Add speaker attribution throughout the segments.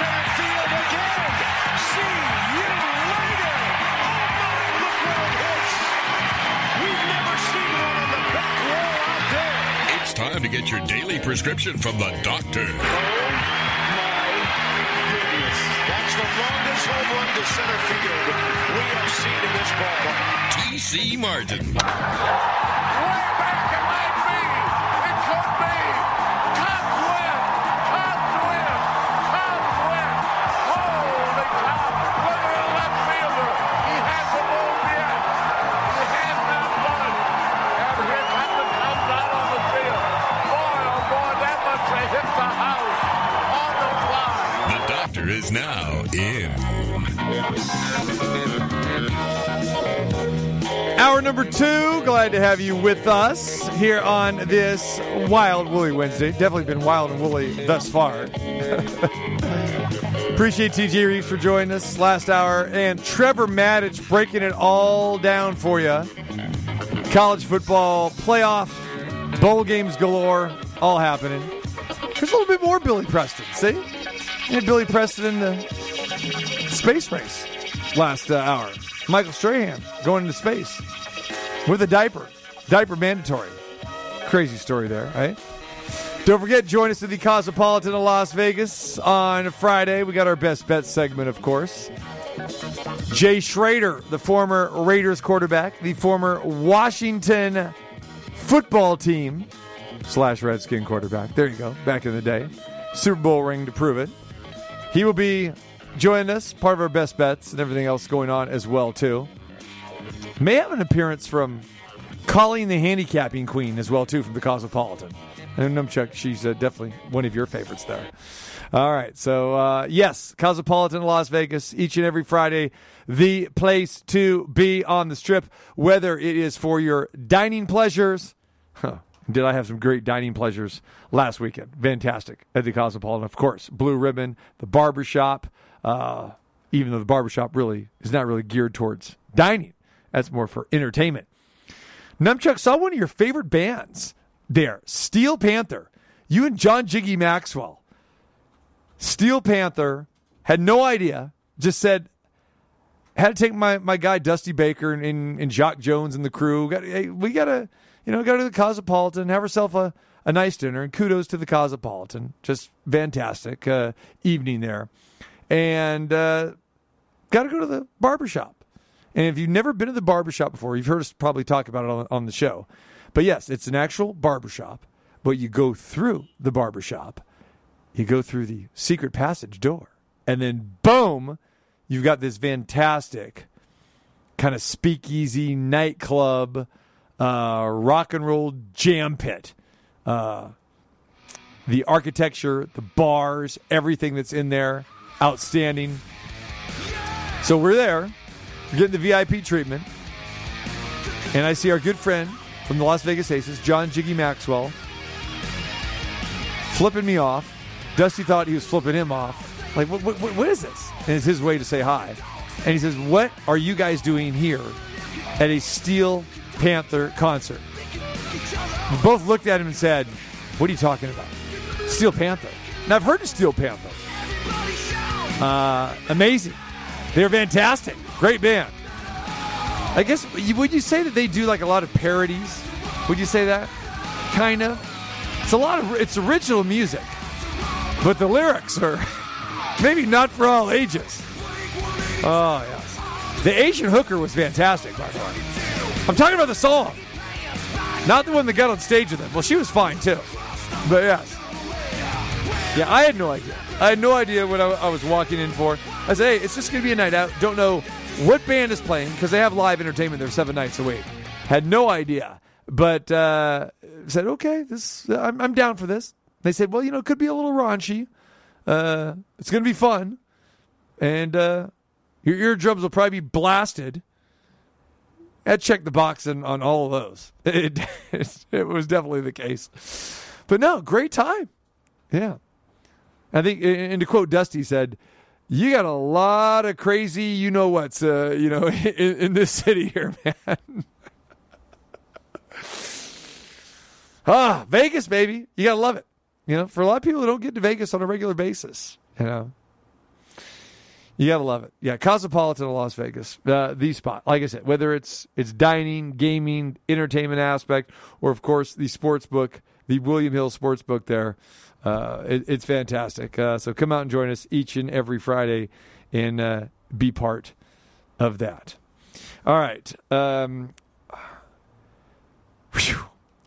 Speaker 1: Harper, center field again. See you later. Oh my, look it hits. We've never seen one on the back wall out there.
Speaker 2: It's time to get your daily prescription from the doctor.
Speaker 1: Oh my goodness. That's the longest home run to center field we have seen in this ballpark.
Speaker 2: TC Martin.
Speaker 3: Way back
Speaker 2: is now in.
Speaker 4: Hour number two. Glad to have you with us here on this Wild Woolly Wednesday. Definitely been wild and woolly thus far. Appreciate TJ Reeves for joining us last hour and Trevor Maddich breaking it all down for you. College football playoff, bowl games galore, all happening. There's a little bit more Billy Preston. See? And Billy Preston in the space race last uh, hour. Michael Strahan going into space with a diaper. Diaper mandatory. Crazy story there, right? Don't forget, join us at the Cosmopolitan of Las Vegas on Friday. We got our best bet segment, of course. Jay Schroeder, the former Raiders quarterback, the former Washington football team slash Redskin quarterback. There you go, back in the day. Super Bowl ring to prove it. He will be joining us, part of our best bets and everything else going on as well, too. May have an appearance from Colleen the handicapping queen as well, too, from the Cosmopolitan. And Numchuck, she's uh, definitely one of your favorites there. All right, so uh, yes, Cosmopolitan Las Vegas, each and every Friday, the place to be on the strip, whether it is for your dining pleasures. Huh. Did I have some great dining pleasures last weekend? Fantastic at the Cosmopolitan, of course. Blue Ribbon, the barbershop, uh, even though the barbershop really is not really geared towards dining. That's more for entertainment. Numchuck saw one of your favorite bands there, Steel Panther. You and John Jiggy Maxwell. Steel Panther had no idea, just said, had to take my, my guy Dusty Baker and, and, and Jacque Jones and the crew. Got, hey, we got to, you know, go to the Cosmopolitan, have ourselves a, a nice dinner. And kudos to the Cosmopolitan. Just fantastic uh, evening there. And uh, got to go to the barbershop. And if you've never been to the barbershop before, you've heard us probably talk about it on, on the show. But yes, it's an actual barbershop, but you go through the barbershop, you go through the secret passage door, and then boom, you've got this fantastic kind of speakeasy nightclub, uh, rock and roll jam pit. Uh, the architecture, the bars, everything that's in there, outstanding. So we're there. We're getting the VIP treatment. And I see our good friend from the Las Vegas Aces, John Jiggy Maxwell, flipping me off. Dusty thought he was flipping him off. Like, what, what, what is this? And it's his way to say hi. And he says, What are you guys doing here at a Steel Panther concert? We both looked at him and said, What are you talking about? Steel Panther. Now, I've heard of Steel Panther. Uh, amazing. They're fantastic. Great band. I guess would you say that they do like a lot of parodies? Would you say that? Kind of. It's a lot of it's original music, but the lyrics are maybe not for all ages. Oh yes, the Asian hooker was fantastic. By the way, I'm talking about the song, not the one that got on stage with them. Well, she was fine too, but yes, yeah, I had no idea. I had no idea what I, I was walking in for. I said, hey, it's just gonna be a night out. Don't know what band is playing because they have live entertainment there seven nights a week. Had no idea, but uh, said okay, this I'm, I'm down for this. They said, well, you know, it could be a little raunchy. Uh, it's going to be fun, and uh, your eardrums will probably be blasted. I checked the box on, on all of those. It, it, it was definitely the case. But no, great time. Yeah. I think, and to quote Dusty, said, "You got a lot of crazy, you know what's, uh, you know, in, in this city here, man." ah, Vegas, baby, you gotta love it. You know, for a lot of people who don't get to Vegas on a regular basis, you know, you gotta love it. Yeah, Cosmopolitan of Las Vegas, uh, the spot. Like I said, whether it's it's dining, gaming, entertainment aspect, or of course the sports book, the William Hill Sports Book there. Uh, it, it's fantastic. Uh, so come out and join us each and every Friday and uh, be part of that. All right. Um,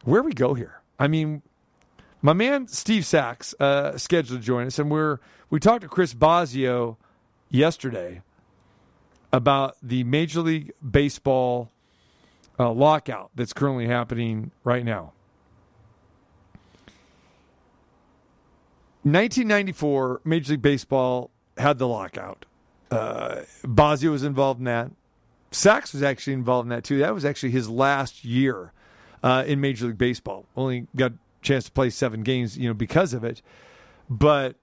Speaker 4: where we go here? I mean, my man Steve Sax uh, scheduled to join us, and we're we talked to Chris Bosio yesterday about the Major League Baseball uh, lockout that's currently happening right now. 1994, Major League Baseball had the lockout. Uh, was involved in that. Sax was actually involved in that too. That was actually his last year uh, in Major League Baseball. Only got a chance to play seven games, you know, because of it. But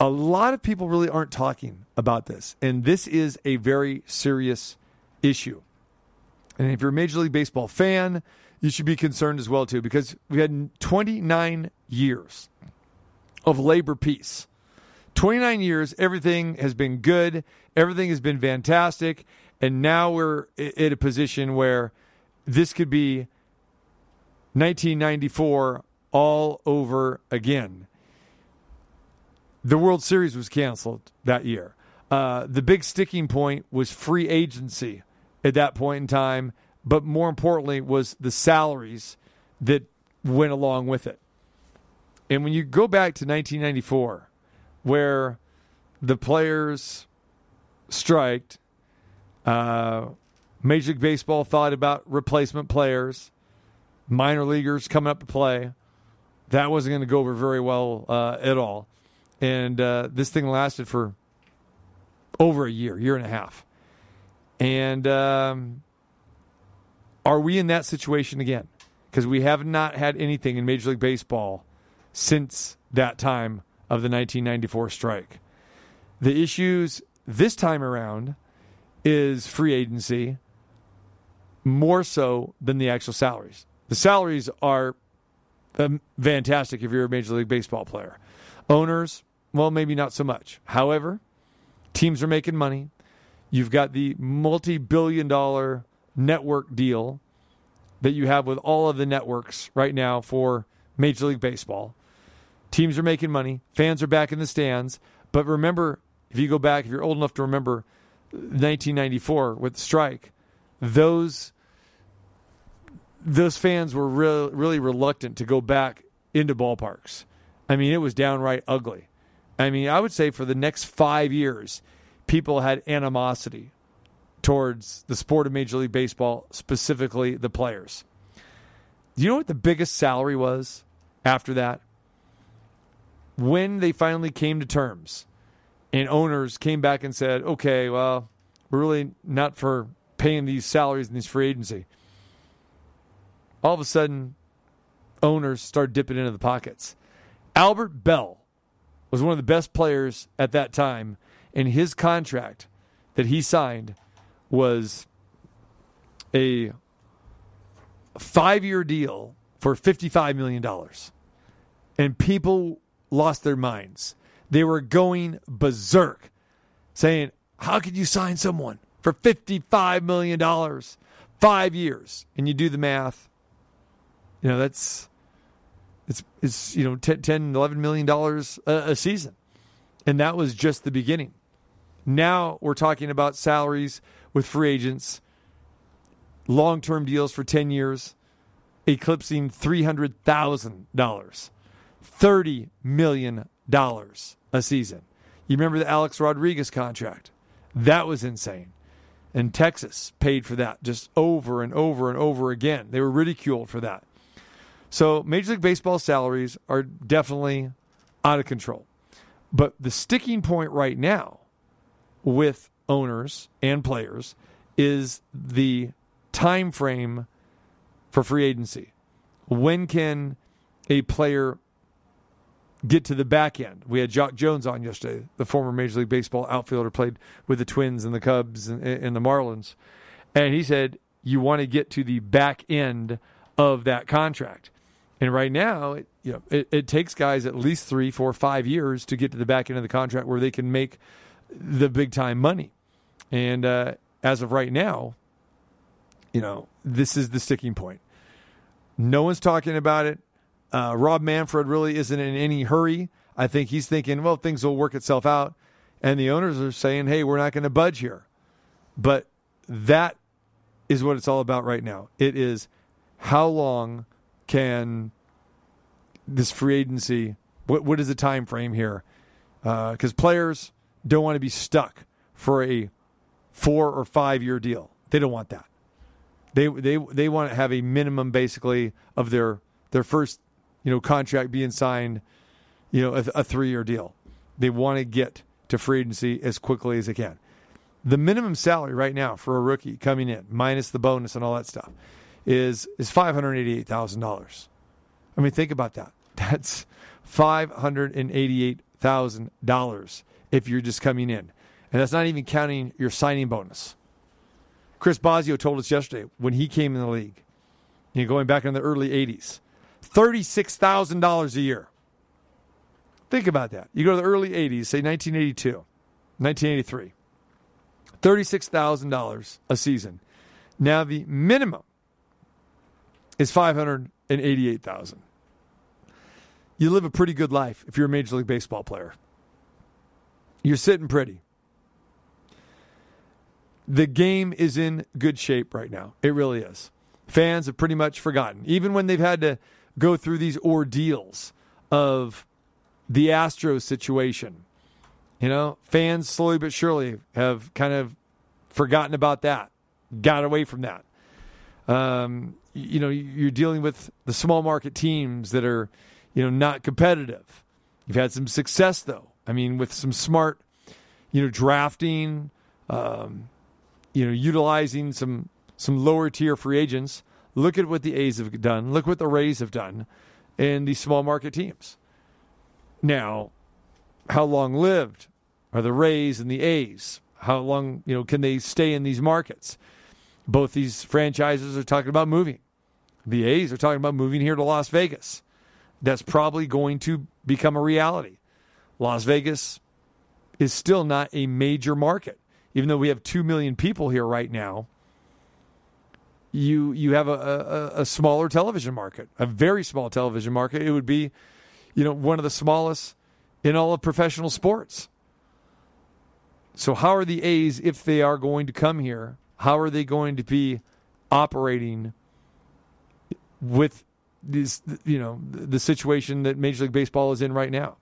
Speaker 4: a lot of people really aren't talking about this, and this is a very serious issue. And if you're a Major League Baseball fan, you should be concerned as well too, because we had 29 years of labor peace. 29 years, everything has been good, everything has been fantastic, and now we're at a position where this could be 1994 all over again. The World Series was canceled that year. Uh, the big sticking point was free agency at that point in time, but more importantly, was the salaries that went along with it. And when you go back to 1994, where the players striked, uh, Major League Baseball thought about replacement players, minor leaguers coming up to play. That wasn't going to go over very well uh, at all. And uh, this thing lasted for over a year, year and a half. And um, are we in that situation again? Because we have not had anything in Major League Baseball since that time of the 1994 strike. The issues this time around is free agency more so than the actual salaries. The salaries are um, fantastic if you're a Major League Baseball player. Owners, well, maybe not so much. However, teams are making money. You've got the multi billion dollar network deal that you have with all of the networks right now for Major League Baseball. Teams are making money, fans are back in the stands. But remember, if you go back, if you're old enough to remember 1994 with the strike, those those fans were really, really reluctant to go back into ballparks. I mean, it was downright ugly. I mean, I would say for the next five years, people had animosity towards the sport of Major League Baseball, specifically the players. Do you know what the biggest salary was after that? When they finally came to terms and owners came back and said, okay, well, we're really not for paying these salaries in these free agency. All of a sudden, owners start dipping into the pockets. Albert Belle was one of the best players at that time, and his contract that he signed was a five year deal for $55 million. And people lost their minds. They were going berserk, saying, How could you sign someone for $55 million? Five years. And you do the math. You know, that's it's it's you know 10, 10 11 million dollars a, season. And that was just the beginning. Now we're talking about salaries with free agents long-term deals for 10 years eclipsing $300,000 $30 million a season. You remember the Alex Rodriguez contract? That was insane. And Texas paid for that just over and over and over again. They were ridiculed for that so Major League Baseball salaries are definitely out of control. But the sticking point right now with owners and players is the time frame for free agency. When can a player get to the back end? We had Jacque Jones on yesterday, the former Major League Baseball outfielder, played with the Twins and the Cubs and, and the Marlins, and he said you want to get to the back end of that contract. And right now, it, you know, it, it takes guys at least three, four, five years to get to the back end of the contract where they can make the big time money. And uh, as of right now, you know, this is the sticking point. No one's talking about it. Uh, Rob Manfred really isn't in any hurry. I think he's thinking, well, things will work itself out. And the owners are saying, hey, we're not going to budge here. But that is what it's all about right now. It is how long can this free agency, what, what is the time frame here? Because uh, players don't want to be stuck for a four or five year deal. They don't want that. They they they want to have a minimum basically of their their first you know contract being signed, you know a, a three year deal. They want to get to free agency as quickly as they can. The minimum salary right now for a rookie coming in, minus the bonus and all that stuff, is is five hundred eighty eight thousand dollars. I mean, think about that. That's five hundred and eighty eight thousand dollars if you're just coming in, and that's not even counting your signing bonus. Chris Bosio told us yesterday when he came in the league, you know, going back in the early 80s, $36,000 a year. Think about that. You go to the early 80s, say 1982, 1983, $36,000 a season. Now the minimum is 588,000. You live a pretty good life if you're a major league baseball player. You're sitting pretty the game is in good shape right now. It really is. Fans have pretty much forgotten, even when they've had to go through these ordeals of the Astros situation. You know, fans slowly but surely have kind of forgotten about that, got away from that. Um, you know, you're dealing with the small market teams that are, you know, not competitive. You've had some success though. I mean, with some smart, you know, drafting, um, you know, utilizing some some lower tier free agents. Look at what the A's have done. Look what the Rays have done in these small market teams. Now, how long lived are the Rays and the A's? How long, you know, can they stay in these markets? Both these franchises are talking about moving. The A's are talking about moving here to Las Vegas. That's probably going to become a reality. Las Vegas is still not a major market even though we have 2 million people here right now, you you have a, a, a, smaller television market, a very small television market. It would be, you know, one of the smallest in all of professional sports. So how are the A's if they are going to come here? How are they going to be operating with this you know the situation that Major League Baseball is in right now?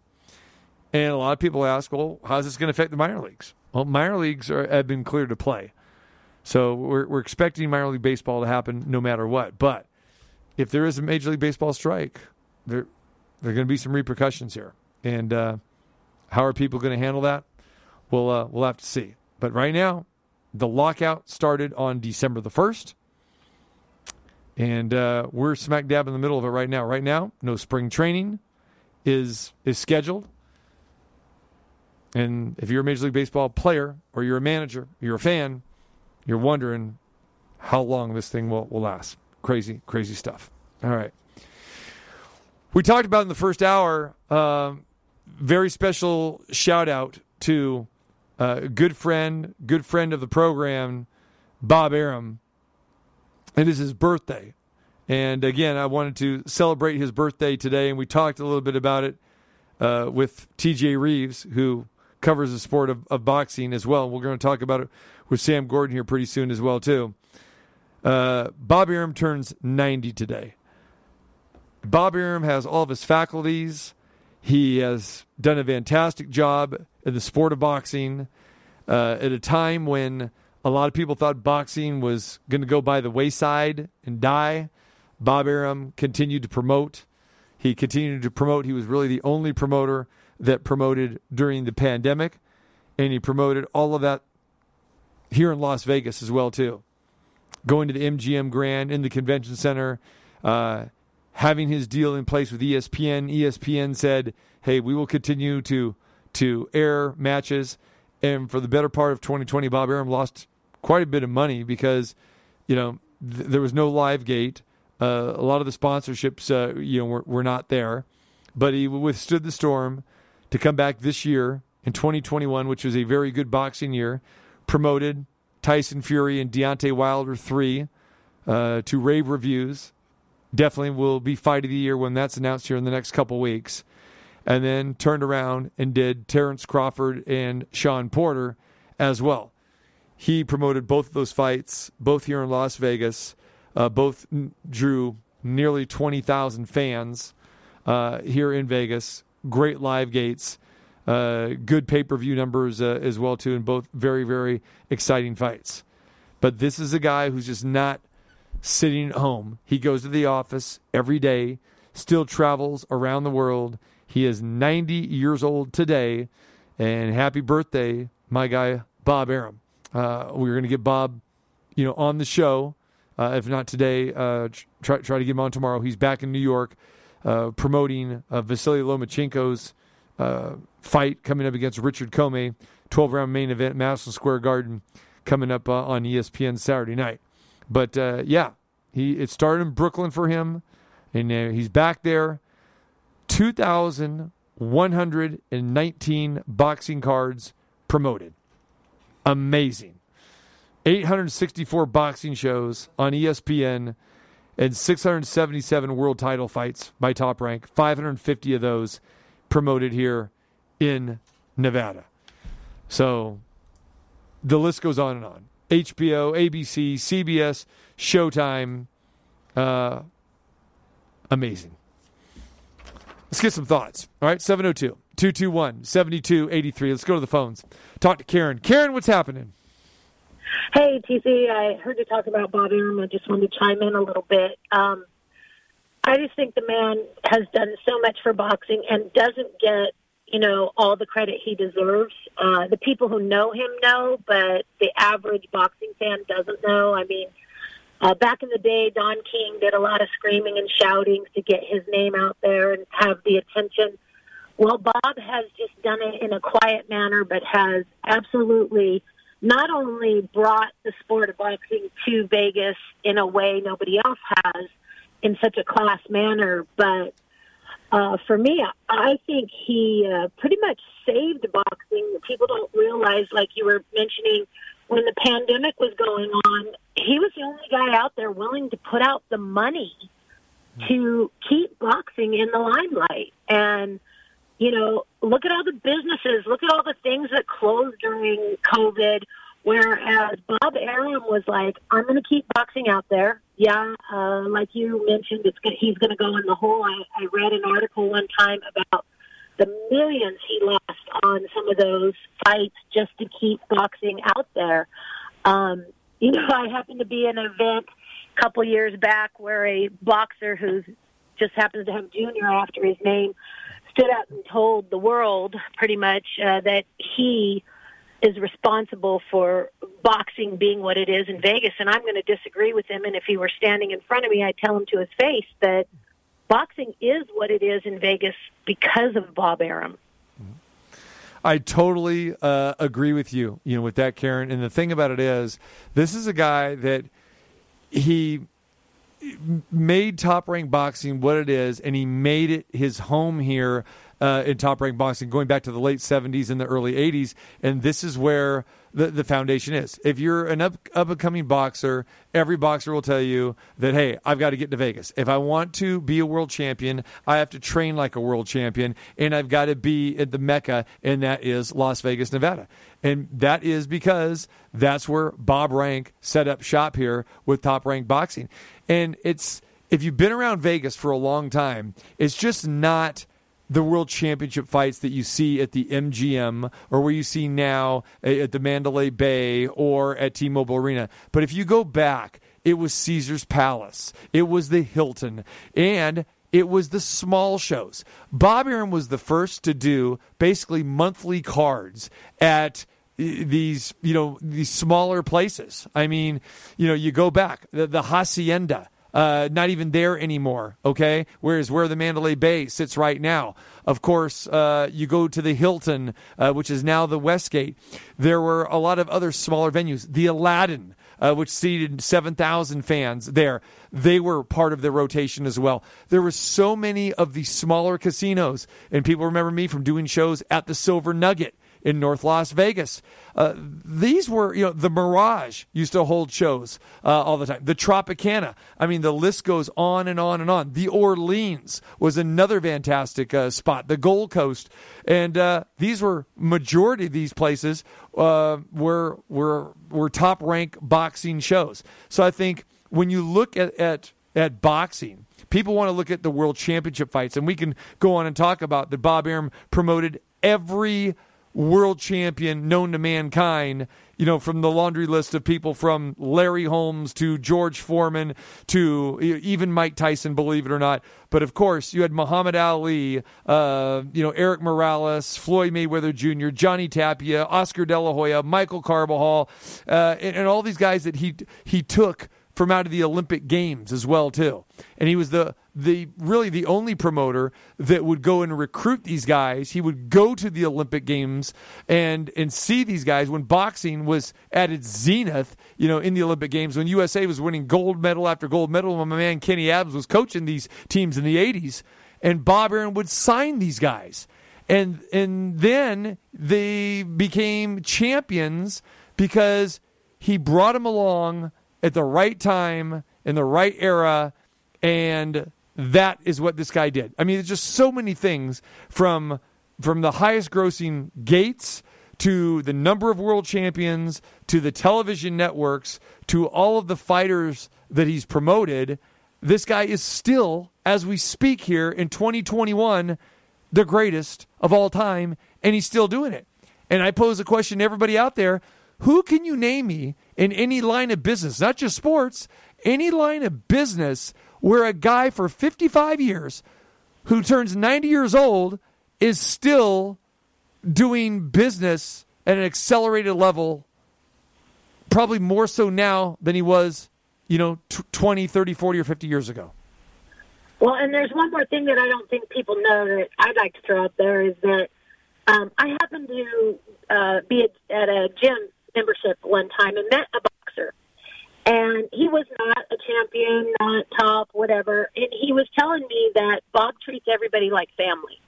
Speaker 4: And a lot of people ask, well, how's this going to affect the minor leagues? Well, minor leagues are, have been cleared to play. So we're, we're expecting minor league baseball to happen no matter what. But if there is a Major League Baseball strike, there, there are going to be some repercussions here. And uh, how are people going to handle that? We'll, uh, we'll have to see. But right now, the lockout started on December the 1st. And uh, we're smack dab in the middle of it right now. Right now, no spring training is is scheduled. And if you're a Major League Baseball player or you're a manager, you're a fan, you're wondering how long this thing will, will last. Crazy, crazy stuff. All right. We talked about in the first hour, uh, very special shout out to a uh, good friend, good friend of the program, Bob Arum. It is his birthday. And again, I wanted to celebrate his birthday today, and we talked a little bit about it uh, with TJ Reeves, who covers the sport of, of boxing as well. We're going to talk about it with Sam Gordon here pretty soon as well too. Uh, Bob Arum turns 90 today. Bob Arum has all of his faculties. He has done a fantastic job in the sport of boxing uh, at a time when a lot of people thought boxing was going to go by the wayside and die. Bob Arum continued to promote. He continued to promote. He was really the only promoter that promoted during the pandemic, and he promoted all of that here in Las Vegas as well too. Going to the MGM Grand in the convention center, uh, having his deal in place with ESPN. ESPN said, "Hey, we will continue to to air matches." And for the better part of 2020, Bob Arum lost quite a bit of money because you know th- there was no live gate. Uh, a lot of the sponsorships, uh, you know, were, were not there, but he withstood the storm to come back this year in 2021, which was a very good boxing year. Promoted Tyson Fury and Deontay Wilder three uh, to rave reviews. Definitely will be fight of the year when that's announced here in the next couple weeks. And then turned around and did Terrence Crawford and Shawn Porter as well. He promoted both of those fights, both here in Las Vegas. Uh, both n- drew nearly 20,000 fans uh, here in Vegas. Great live gates, uh, good pay per view numbers uh, as well too, and both very very exciting fights. But this is a guy who's just not sitting at home. He goes to the office every day, still travels around the world. He is 90 years old today, and happy birthday, my guy Bob Arum. Uh, we're going to get Bob, you know, on the show. Uh, if not today, uh, try try to get him on tomorrow. He's back in New York, uh, promoting uh, Vasily Lomachenko's uh, fight coming up against Richard Commey, 12 round main event, Madison Square Garden, coming up on ESPN Saturday night. But yeah, he it started in Brooklyn for him, and he's back there. 2,119 boxing cards promoted. Amazing. 864 boxing shows on ESPN and 677 world title fights by top rank. 550 of those promoted here in Nevada. So the list goes on and on. HBO, ABC, CBS, Showtime. Uh, amazing. Let's get some thoughts. All right, 702 221 7283. Let's go to the phones. Talk to Karen. Karen, what's happening?
Speaker 5: Hey, TC, I heard you talk about Bob Arum. I just wanted to chime in a little bit. Um, I just think the man has done so much for boxing and doesn't get, you know, all the credit he deserves. Uh, the people who know him know, but the average boxing fan doesn't know. I mean, uh, back in the day, Don King did a lot of screaming and shouting to get his name out there and have the attention. Well, Bob has just done it in a quiet manner, but has absolutely not only brought the sport of boxing to Vegas in a way nobody else has in such a class manner, but uh, for me, I think he uh, pretty much saved boxing. People don't realize, like you were mentioning, when the pandemic was going on, he was the only guy out there willing to put out the money to keep boxing in the limelight. And, you know, look at all the businesses, look at all the things that closed during COVID. Whereas Bob Arum was like, I'm going to keep boxing out there. Yeah, uh, like you mentioned, it's gonna, he's going to go in the hole. I, I read an article one time about the millions he lost on some of those fights just to keep boxing out there. Um, you know, I happened to be in an event a couple years back where a boxer who just happens to have Junior after his name stood up and told the world pretty much uh, that he is responsible for boxing being what it is in Vegas. And I'm going to disagree with him. And if he were standing in front of me, I'd tell him to his face that boxing is what it is in Vegas because of Bob Arum.
Speaker 4: I totally uh, agree with you, you know, with that, Karen. And the thing about it is, this is a guy that he made top rank boxing what it is, and he made it his home here uh, in top rank boxing, going back to the late 70s and the early 80s. And this is where the, the foundation is. If you're an up, up and coming boxer, every boxer will tell you that, hey, I've got to get to Vegas. If I want to be a world champion, I have to train like a world champion, and I've got to be at the Mecca, and that is Las Vegas, Nevada. And that is because that's where Bob Rank set up shop here with top rank boxing. And it's if you've been around Vegas for a long time, it's just not the world championship fights that you see at the MGM or where you see now at the Mandalay Bay or at T-Mobile Arena. But if you go back, it was Caesar's Palace. It was the Hilton. And it was the small shows. Bob Arum was the first to do basically monthly cards at eh, these you know these smaller places. I mean, you know, you go back the, the hacienda. Uh, not even there anymore. Okay, whereas where the Mandalay Bay sits right now. Of course, uh, you go to the Hilton, uh, which is now the Westgate. There were a lot of other smaller venues. The Aladdin, uh, which seated 7,000 fans there. They were part of the rotation as well. There were so many of the smaller casinos, and people remember me from doing shows at the Silver Nugget in North Las Vegas. Uh, these were, you know, the Mirage used to hold shows uh, all the time. The Tropicana. I mean, the list goes on and on and on. The Orleans was another fantastic uh, spot. The Gold Coast, and uh, these were majority of these places uh, were were were top rank boxing shows. So I think when you look at at, at boxing. People want to look at the world championship fights, and we can go on and talk about that. Bob Arum promoted every world champion known to mankind, you know, from the laundry list of people from Larry Holmes to George Foreman to even Mike Tyson, believe it or not. But of course, you had Muhammad Ali, uh, you know, Erik Morales, Floyd Mayweather Jr., Johnny Tapia, Oscar De La Hoya, Michael Carbajal, uh, and, and all these guys that he he took from out of the Olympic Games as well too. And he was the the really the only promoter that would go and recruit these guys. He would go to the Olympic Games and and see these guys when boxing was at its zenith, you know, in the Olympic Games when USA was winning gold medal after gold medal when my man Kenny Adams was coaching these teams in the 80s and Bob Arum would sign these guys. And and then they became champions because he brought them along at the right time in the right era and that is what this guy did. I mean, there's just so many things from from the highest grossing gates to the number of world champions to the television networks to all of the fighters that he's promoted. This guy is still, as we speak here in 2021, the greatest of all time, and he's still doing it. And I pose a question to everybody out there who can you name me in any line of business, not just sports, any line of business where a guy for 55 years who turns 90 years old is still doing business at an accelerated level, probably more so now than he was, you know, 20, 30, 40, or 50 years ago.
Speaker 5: Well, and there's one more thing that I don't think people know that I'd like to throw out there is that um, I happened to uh, be at, at a gym membership one time and met a. And he was not a champion, not top, whatever. And he was telling me that Bob treats everybody like family.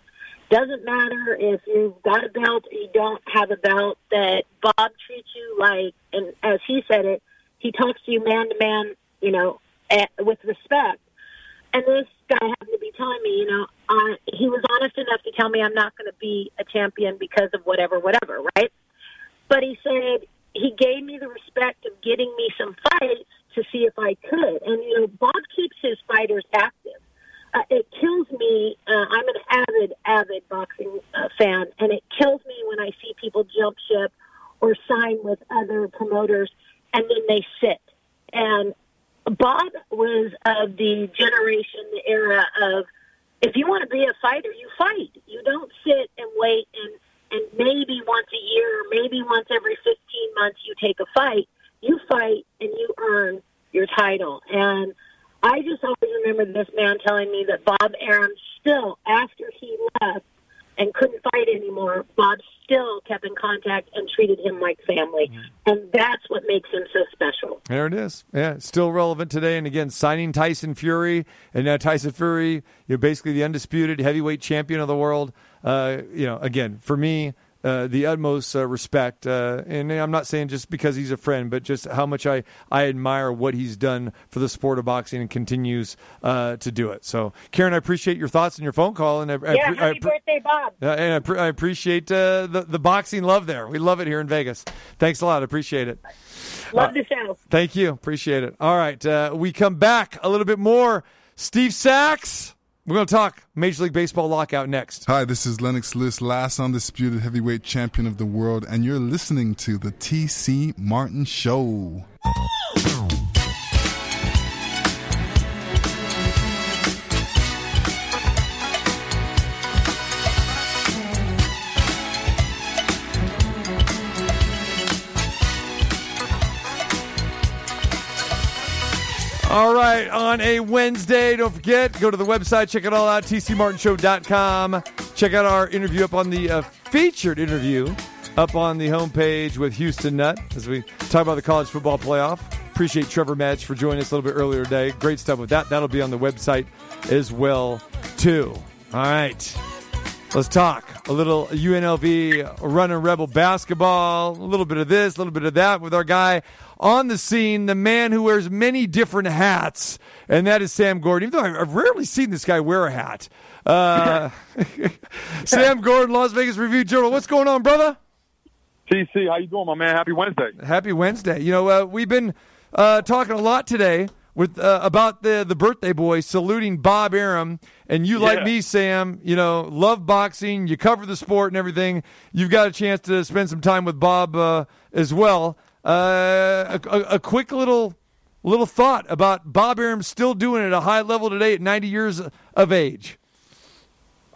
Speaker 5: Doesn't matter if you've got a belt or you don't have a belt, that Bob treats you like, and as he said it, he talks to you man to man, you know, at, with respect. And this guy happened to be telling me, you know, he was honest enough to tell me I'm not going to be a champion because of whatever, whatever, right? But he said he gave me the respect of getting me some fights to see if I could. And you know, Bob keeps his fighters active. Uh, it kills me. Uh, I'm an avid, avid boxing uh, fan, and it kills me when I see people jump ship or sign with other promoters and then they sit. And Bob was of the generation, the era of if you want to be a fighter, you fight. You don't sit and wait and and maybe once a year, maybe once every 15 months, you take a fight. You fight and you earn your title. And I just always remember this man telling me that Bob Arum still, after he left and couldn't fight anymore, Bob still kept in contact and treated him like family. Mm-hmm. And that's what makes him so special.
Speaker 4: There it is. Yeah, still relevant today. And again, signing Tyson Fury, and now Tyson Fury, you're basically the undisputed heavyweight champion of the world uh, you know, again, for me, uh, the utmost uh, respect. Uh, and I'm not saying just because he's a friend, but just how much I, I admire what he's done for the sport of boxing and continues uh, to do it. So, Karen, I appreciate your thoughts and your phone call. And I,
Speaker 5: yeah, I, happy I, birthday, Bob.
Speaker 4: and I, appreciate uh, the, the boxing love there. We love it here in Vegas. Thanks a lot. Appreciate it.
Speaker 5: Love the show.
Speaker 4: Thank you. Appreciate it. All right. we come back a little bit more. Steve Sax. We're going to talk Major League Baseball lockout next.
Speaker 6: Hi, this is Lennox Lewis, last undisputed heavyweight champion of the world, and you're listening to the TC Martin Show.
Speaker 4: All right, on a Wednesday, don't forget, go to the website, check it all out, tcmartinshow.com. Check out our interview up on the uh, featured interview up on the homepage with Houston Nutt as we talk about the college football playoff. Appreciate Trevor Madge for joining us a little bit earlier today. Great stuff with that. That'll be on the website as well, too. All right. Let's talk a little UNLV running rebel basketball, a little bit of this, a little bit of that with our guy on the scene, the man who wears many different hats, and that is Sam Gordon. Even though I've rarely seen this guy wear a hat. Uh, Sam Gordon, Las Vegas Review Journal. What's going on, brother?
Speaker 7: TC, how you doing, my man? Happy Wednesday.
Speaker 4: Happy Wednesday. You know, uh, we've been uh, talking a lot today with uh, about the the birthday boy saluting Bob Arum, and you like me, Sam. You know, love boxing. You cover the sport and everything. You've got a chance to spend some time with Bob uh, as well. Uh, a, a, a quick little little thought about Bob Arum still doing it at a high level today at 90 years of age.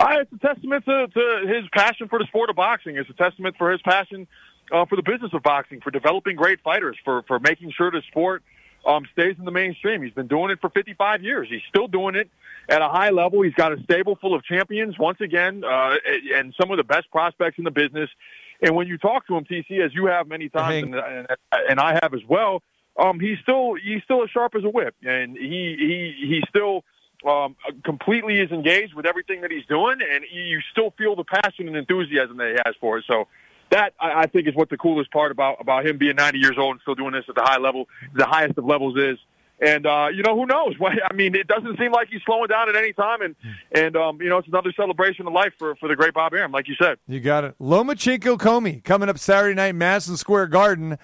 Speaker 7: Uh, it's a testament to, to his passion for the sport of boxing. It's a testament for his passion uh, for the business of boxing, for developing great fighters, for for making sure the sport um, stays in the mainstream. He's been doing it for 55 years. He's still doing it at a high level. He's got a stable full of champions once again, uh, and some of the best prospects in the business. And when you talk to him, TC, as you have many times, and, and, and I have as well, um, he's still he's still as sharp as a whip, and he he he still um, completely is engaged with everything that he's doing, and you still feel the passion and enthusiasm that he has for it. So that I, I think is what the coolest part about about him being 90 years old and still doing this at the high level, the highest of levels is. And uh, you know who knows? What I mean, it doesn't seem like he's slowing down at any time, and and um, you know it's another celebration of life for for the great Bob Arum, like you said.
Speaker 4: You got it. Lomachenko Commey coming up Saturday night, Madison Square Garden.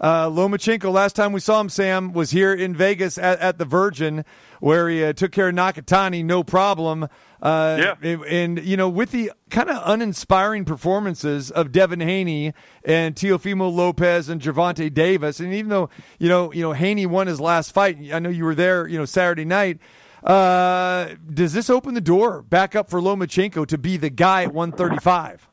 Speaker 4: Uh, Lomachenko, last time we saw him, Sam, was here in Vegas at, at the Virgin, where he uh, took care of Nakatani, no problem. Uh,
Speaker 7: Yeah.
Speaker 4: and, you know, with the kind of uninspiring performances of Devin Haney and Teofimo Lopez and Gervonta Davis, and even though you know, you know, Haney won his last fight, I know you were there, you know, Saturday night. Uh, does this open the door back up for Lomachenko to be the guy at 135?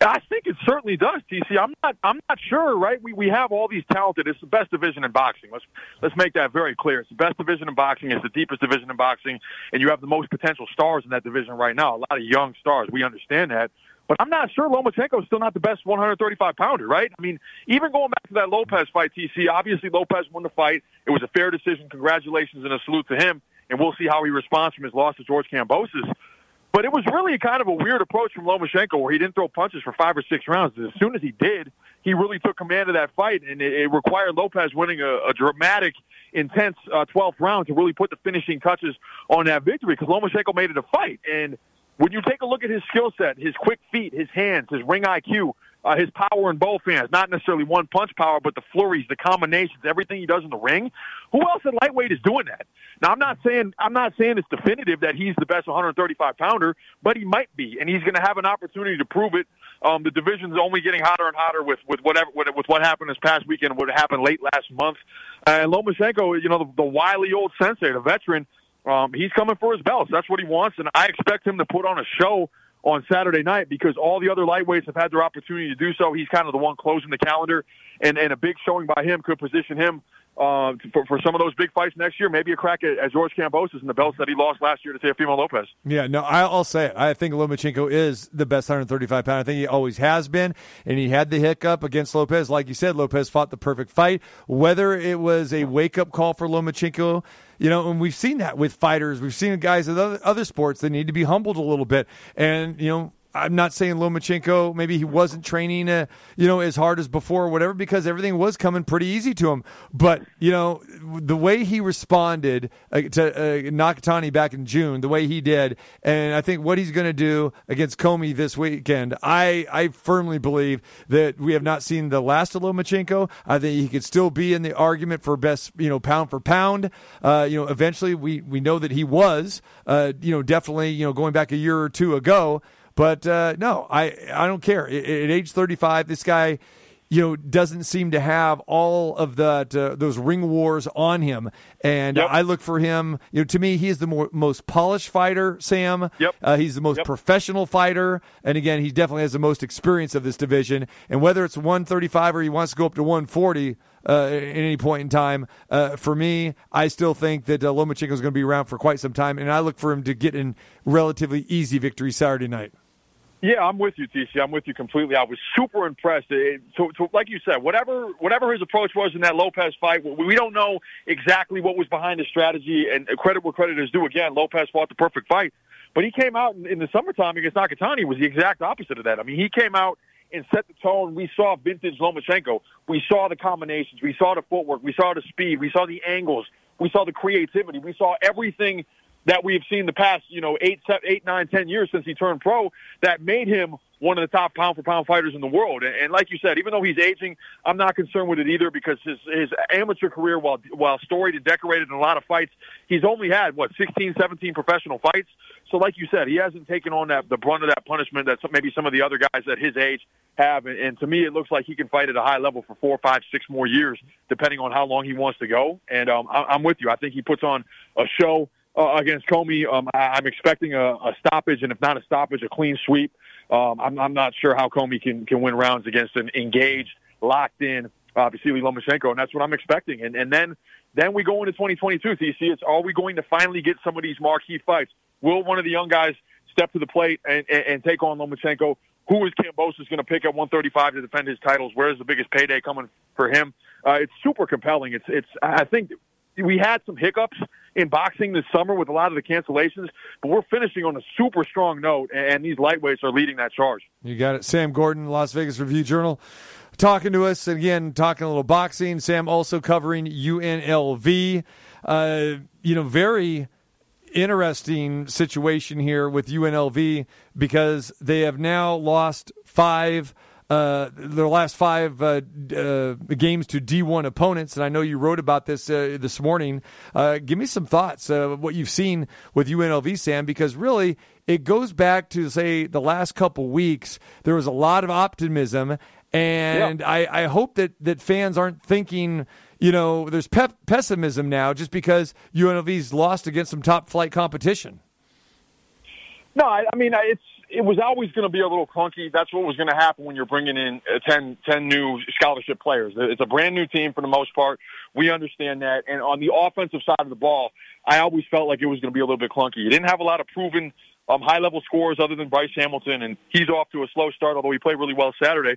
Speaker 7: I think it certainly does, TC. I'm not. I'm not sure. Right? We we have all these talented. It's the best division in boxing. Let's let's make that very clear. It's the best division in boxing. It's the deepest division in boxing, and you have the most potential stars in that division right now. A lot of young stars. We understand that. But I'm not sure Lomachenko is still not the best 135 pounder, right? I mean, even going back to that Lopez fight, TC, obviously Lopez won the fight. It was a fair decision. Congratulations and a salute to him. And we'll see how he responds from his loss to George Kambosos. But it was really kind of a weird approach from Lomachenko where he didn't throw punches for five or six rounds. As soon as he did, he really took command of that fight, and it, it required Lopez winning a, a dramatic, intense uh, 12th round to really put the finishing touches on that victory because Lomachenko made it a fight. And when you take a look at his skill set, his quick feet, his hands, his ring IQ, uh, his power in both hands, not necessarily one punch power, but the flurries, the combinations, everything he does in the ring. Who else at lightweight is doing that? Now, I'm not saying I'm not saying it's definitive that he's the best 135 pounder, but he might be, and he's going to have an opportunity to prove it. Um, the division's only getting hotter and hotter with with whatever with, with what happened this past weekend, what happened late last month. Uh, and Lomachenko, you know, the, the wily old sensei, the veteran, um, he's coming for his belts. That's what he wants, and I expect him to put on a show on Saturday night because all the other lightweights have had their opportunity to do so. He's kind of the one closing the calendar, and, and a big showing by him could position him uh, for, for some of those big fights next year. Maybe a crack at, at George Kambosos and the belts that he lost last year to Teofimo Lopez.
Speaker 4: Yeah, no, I'll say it. I think Lomachenko is the best 135 pounder. I think he always has been, and he had the hiccup against Lopez. Like you said, Lopez fought the perfect fight. Whether it was a wake up call for Lomachenko, you know, and we've seen that with fighters. We've seen guys in other sports that need to be humbled a little bit. And, you know, I'm not saying Lomachenko maybe he wasn't training, uh, you know, as hard as before or whatever because everything was coming pretty easy to him. But you know, the way he responded uh, to uh, Nakatani back in June, the way he did, and I think what he's going to do against Commey this weekend, I I firmly believe that we have not seen the last of Lomachenko. I think he could still be in the argument for best, you know, pound for pound. Uh, you know, eventually we we know that he was, uh, you know, definitely, you know, going back a year or two ago. But uh, no, I I don't care. At, at age 35, this guy you know, doesn't seem to have all of that uh, those ring wars on him. And
Speaker 7: Yep.
Speaker 4: I look for him. You know, to me, he is the more, most polished fighter. Sam.
Speaker 7: Yep.
Speaker 4: Uh, he's the most
Speaker 7: Yep.
Speaker 4: professional fighter, and again, he definitely has the most experience of this division. And whether it's 135 or he wants to go up to 140 uh, at any point in time, uh, for me, I still think that uh, Lomachenko is going to be around for quite some time, and I look for him to get in relatively easy victory Saturday night.
Speaker 7: Yeah, I'm with you, TC. I'm with you completely. I was super impressed. It, so, so, like you said, whatever whatever his approach was in that Lopez fight, we we don't know exactly what was behind his strategy. And credit where credit is due. Again, Lopez fought the perfect fight, but he came out in, in the summertime against Nakatani was the exact opposite of that. I mean, he came out and set the tone. We saw vintage Lomachenko. We saw the combinations. We saw the footwork. We saw the speed. We saw the angles. We saw the creativity. We saw everything that we've seen the past, you know, eight, seven, eight, nine, ten years since he turned pro that made him one of the top pound for pound fighters in the world. And, and like you said, even though he's aging, I'm not concerned with it either because his his amateur career, while while storied and decorated in a lot of fights, he's only had what 16, 17 professional fights. So, like you said, he hasn't taken on that the brunt of that punishment that some, maybe some of the other guys at his age have. And, and to me, it looks like he can fight at a high level for four, five, six more years, depending on how long he wants to go. And um, I, I'm with you. I think he puts on a show uh, against Commey. Um, I, I'm expecting a, a stoppage, and if not a stoppage, a clean sweep. Um, I'm, I'm not sure how Commey can can win rounds against an engaged, locked in uh, Vasily Lomachenko, and that's what I'm expecting. And and then then we go into 2022. So you see, it's are we going to finally get some of these marquee fights? Will one of the young guys step to the plate and, and, and take on Lomachenko? Who is Kambosos going to pick at 135 to defend his titles? Where's the biggest payday coming for him? Uh, it's super compelling. It's it's. I think we had some hiccups in boxing this summer with a lot of the cancellations, but we're finishing on a super strong note, and these lightweights are leading that charge.
Speaker 4: You got it. Sam Gordon, Las Vegas Review Journal, talking to us again, talking a little boxing. Sam also covering UNLV. Uh, you know, very interesting situation here with UNLV because they have now lost five. Uh, their last five uh, uh, games to D1 opponents, and I know you wrote about this uh, this morning. Uh, give me some thoughts of what you've seen with UNLV, Sam, because really it goes back to say the last couple weeks. There was a lot of optimism, and I, I hope that that fans aren't thinking. You know, there's pep- pessimism now just because UNLV's lost against some top flight competition.
Speaker 7: No, I, I mean it's it was always going to be a little clunky. That's what was going to happen when you're bringing in uh, 10, 10 new scholarship players. It's a brand new team for the most part. We understand that. And on the offensive side of the ball, I always felt like it was going to be a little bit clunky. You didn't have a lot of proven um, high level scores other than Bryce Hamilton, and he's off to a slow start. Although he played really well Saturday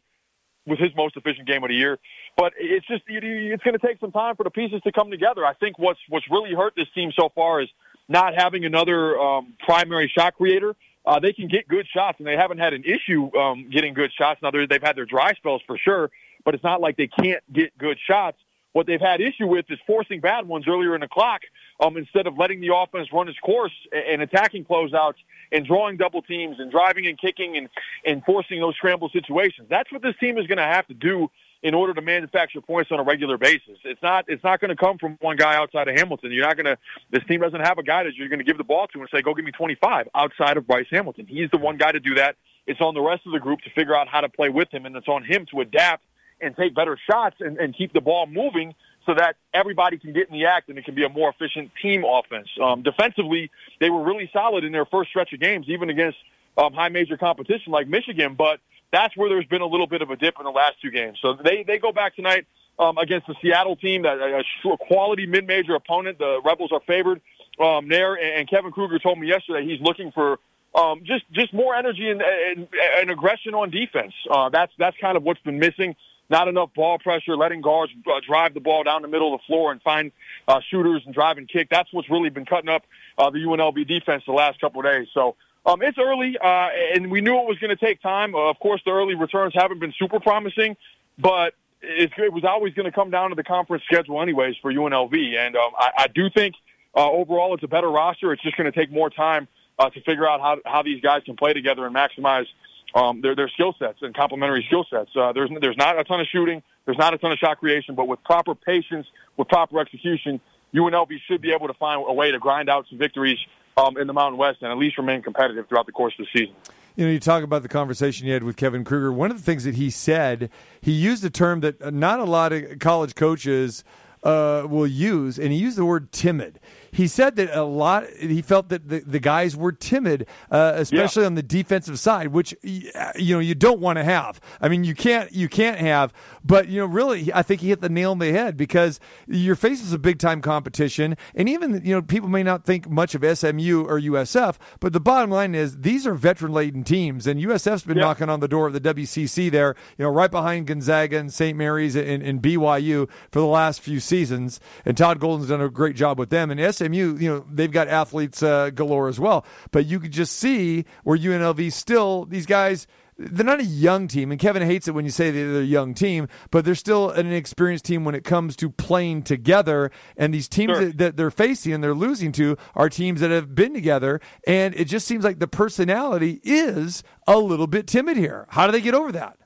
Speaker 7: with his most efficient game of the year. But it's just it's going to take some time for the pieces to come together. I think what's what's really hurt this team so far is not having another um, primary shot creator. Uh, they can get good shots, and they haven't had an issue um, getting good shots. Now they've had their dry spells for sure, but it's not like they can't get good shots. What they've had issue with is forcing bad ones earlier in the clock um, instead of letting the offense run its course and attacking closeouts and drawing double teams and driving and kicking and, and forcing those scramble situations. That's what this team is going to have to do in order to manufacture points on a regular basis. It's not it's not going to come from one guy outside of Hamilton. You're not going to this team doesn't have a guy that you're going to give the ball to and say go give me 25 outside of Bryce Hamilton. He's the one guy to do that. It's on the rest of the group to figure out how to play with him and it's on him to adapt and take better shots and, and keep the ball moving so that everybody can get in the act and it can be a more efficient team offense. Um, defensively, they were really solid in their first stretch of games, even against um, high major competition like Michigan, but that's where there's been a little bit of a dip in the last two games. So they, they go back tonight um, against the Seattle team, that a, a quality mid-major opponent. The Rebels are favored um, there, and, and Kevin Kruger told me yesterday he's looking for um, just just more energy and, and, and aggression on defense. Uh, that's that's kind of what's been missing. Not enough ball pressure, letting guards uh, drive the ball down the middle of the floor and find uh, shooters and drive and kick. That's what's really been cutting up uh, the UNLV defense the last couple of days. So um, it's early, uh, and we knew it was going to take time. Uh, of course, the early returns haven't been super promising, but it's, it was always going to come down to the conference schedule, anyways, for UNLV. And um, I, I do think uh, overall it's a better roster. It's just going to take more time uh, to figure out how how these guys can play together and maximize um, their their skill sets and complementary skill sets. Uh, there's there's not a ton of shooting, there's not a ton of shot creation, but with proper patience, with proper execution, UNLV should be able to find a way to grind out some victories um, in the Mountain West and at least remain competitive throughout the course of the season.
Speaker 4: you know, you talk about the conversation you had with Kevin Kruger. One of the things that he said, he used a term that not a lot of college coaches uh, will use, and he used the word timid. He said that a lot. He felt that the, the guys were timid, uh, especially yeah. on the defensive side, which you know you don't want to have. I mean, you can't you can't have. But you know, really, I think he hit the nail on the head because your face is a big time competition, and even you know people may not think much of SMU or USF, but the bottom line is these are veteran laden teams, and USF's been yeah. knocking on the door of the WCC there, you know, right behind Gonzaga and St. Mary's and, and BYU for the last few seasons, and Todd Golden's done a great job with them, and SMU, you know, they've got athletes uh, galore as well. But you could just see where UNLV still these guys. They're not a young team, and Kevin hates it when you say they're a young team, but they're still an experienced team when it comes to playing together. And these teams sure. that, that they're facing and they're losing to are teams that have been together, and it just seems like the personality is a little bit timid here. How do they get over that?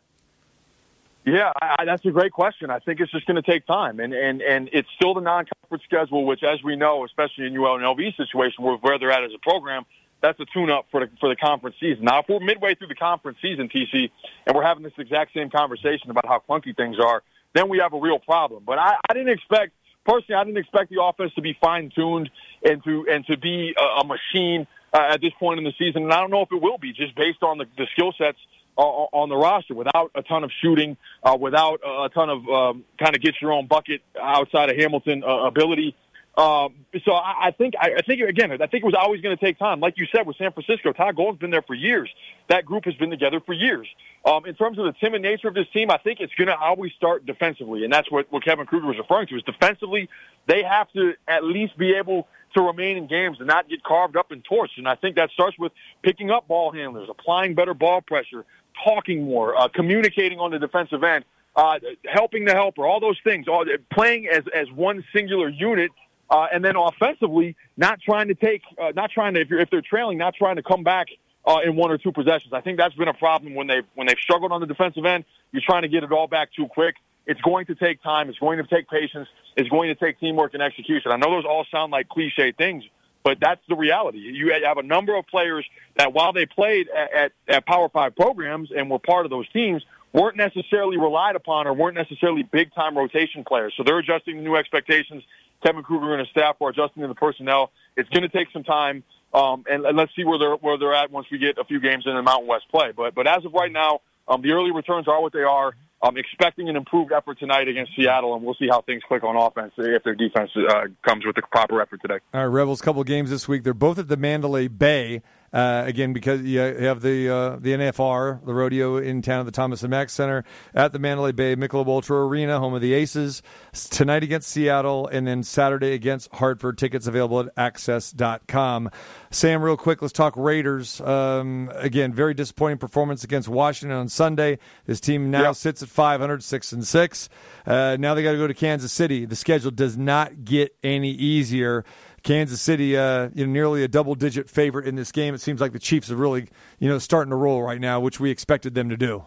Speaker 7: Yeah, I, that's a great question. I think it's just going to take time, and and and it's still the non-conference schedule, which, as we know, especially in UNLV situation, where where they're at as a program, that's a tune-up for the for the conference season. Now, if we're midway through the conference season, TC, and we're having this exact same conversation about how clunky things are, then we have a real problem. But I, I didn't expect personally, I didn't expect the offense to be fine-tuned and to and to be a, a machine uh, at this point in the season, and I don't know if it will be, just based on the, the skill sets on the roster without a ton of shooting, uh, without a ton of um, kind of get your own bucket outside of Hamilton uh, ability. Um, so I, I think I, I think again I think it was always going to take time. Like you said with San Francisco, Todd Golden's been there for years. That group has been together for years. Um, in terms of the timid nature of this team, I think it's going to always start defensively, and that's what, what Kevin Kruger was referring to. Is defensively they have to at least be able to remain in games and not get carved up and torched. And I think that starts with picking up ball handlers, applying better ball pressure, talking more, uh, communicating on the defensive end, uh, helping the helper, all those things, all, playing as, as one singular unit. Uh, and then offensively, not trying to take, uh, not trying to, if, you're, if they're trailing, not trying to come back uh, in one or two possessions. I think that's been a problem when they've, when they've struggled on the defensive end. You're trying to get it all back too quick. It's going to take time. It's going to take patience. It's going to take teamwork and execution. I know those all sound like cliche things, but that's the reality. You have a number of players that, while they played at, at, at Power Five programs and were part of those teams, weren't necessarily relied upon or weren't necessarily big time rotation players. So they're adjusting to new expectations. Kevin Kruger and his staff are adjusting to the personnel. It's going to take some time, um, and, and, let's see where they're where they're at once we get a few games in the Mountain West play. But but as of right now, um, the early returns are what they are. I'm expecting an improved effort tonight against Seattle, and we'll see how things click on offense if their defense uh, comes with the proper effort today.
Speaker 4: All right, Rebels, couple games this week. They're both at the Mandalay Bay. Uh, again, because you have the uh, the NFR, the rodeo in town at the Thomas and Mack Center at the Mandalay Bay Michelob Ultra Arena, home of the Aces. Tonight against Seattle, and then Saturday against Hartford. Tickets available at axs.com. Sam, real quick, let's talk Raiders. Um, again, very disappointing performance against Washington on Sunday. This team now yep. sits at 500, 6 and 6. Uh, now they got to go to Kansas City. The schedule does not get any easier. Kansas City, uh, you know, nearly a double-digit favorite in this game. It seems like the Chiefs are really, you know, starting to roll right now, which we expected them to do.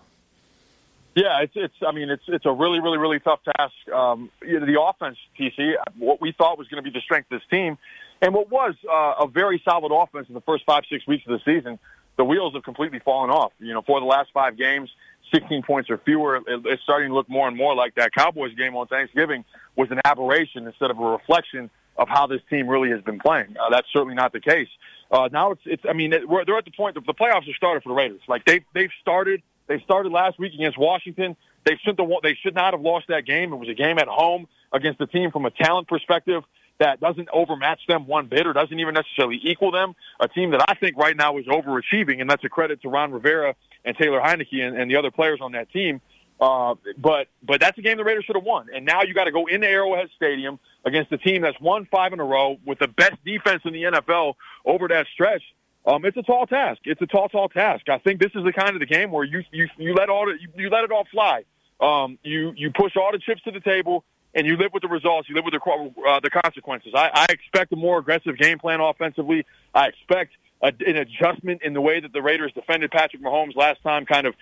Speaker 7: Yeah, it's it's. I mean, it's it's a really really really tough task. Um, you know, the offense, TC, what we thought was going to be the strength of this team, and what was uh, a very solid offense in the first five six weeks of the season, the wheels have completely fallen off. You know, for the last five games, 16 points or fewer, it's starting to look more and more like that Cowboys game on Thanksgiving was an aberration instead of a reflection of how this team really has been playing. Uh, that's certainly not the case. Uh, now it's, it's, I mean, it, we're, they're at the point the, the playoffs are started for the Raiders. Like they, they've started, they started last week against Washington. They should have, they should not have lost that game. It was a game at home against a team from a talent perspective that doesn't overmatch them one bit or doesn't even necessarily equal them. A team that I think right now is overachieving, and that's a credit to Ron Rivera and Taylor Heinicke and, and the other players on that team. Uh, but but that's a game the Raiders should have won. And now you got to go into Arrowhead Stadium against a team that's won five in a row with the best defense in the NFL over that stretch. Um, it's a tall task. It's a tall, tall task. I think this is the kind of the game where you you, you let all the, you, you let it all fly. Um, you you push all the chips to the table and you live with the results. You live with the uh, the consequences. I, I expect a more aggressive game plan offensively. I expect a, an adjustment in the way that the Raiders defended Patrick Mahomes last time, kind of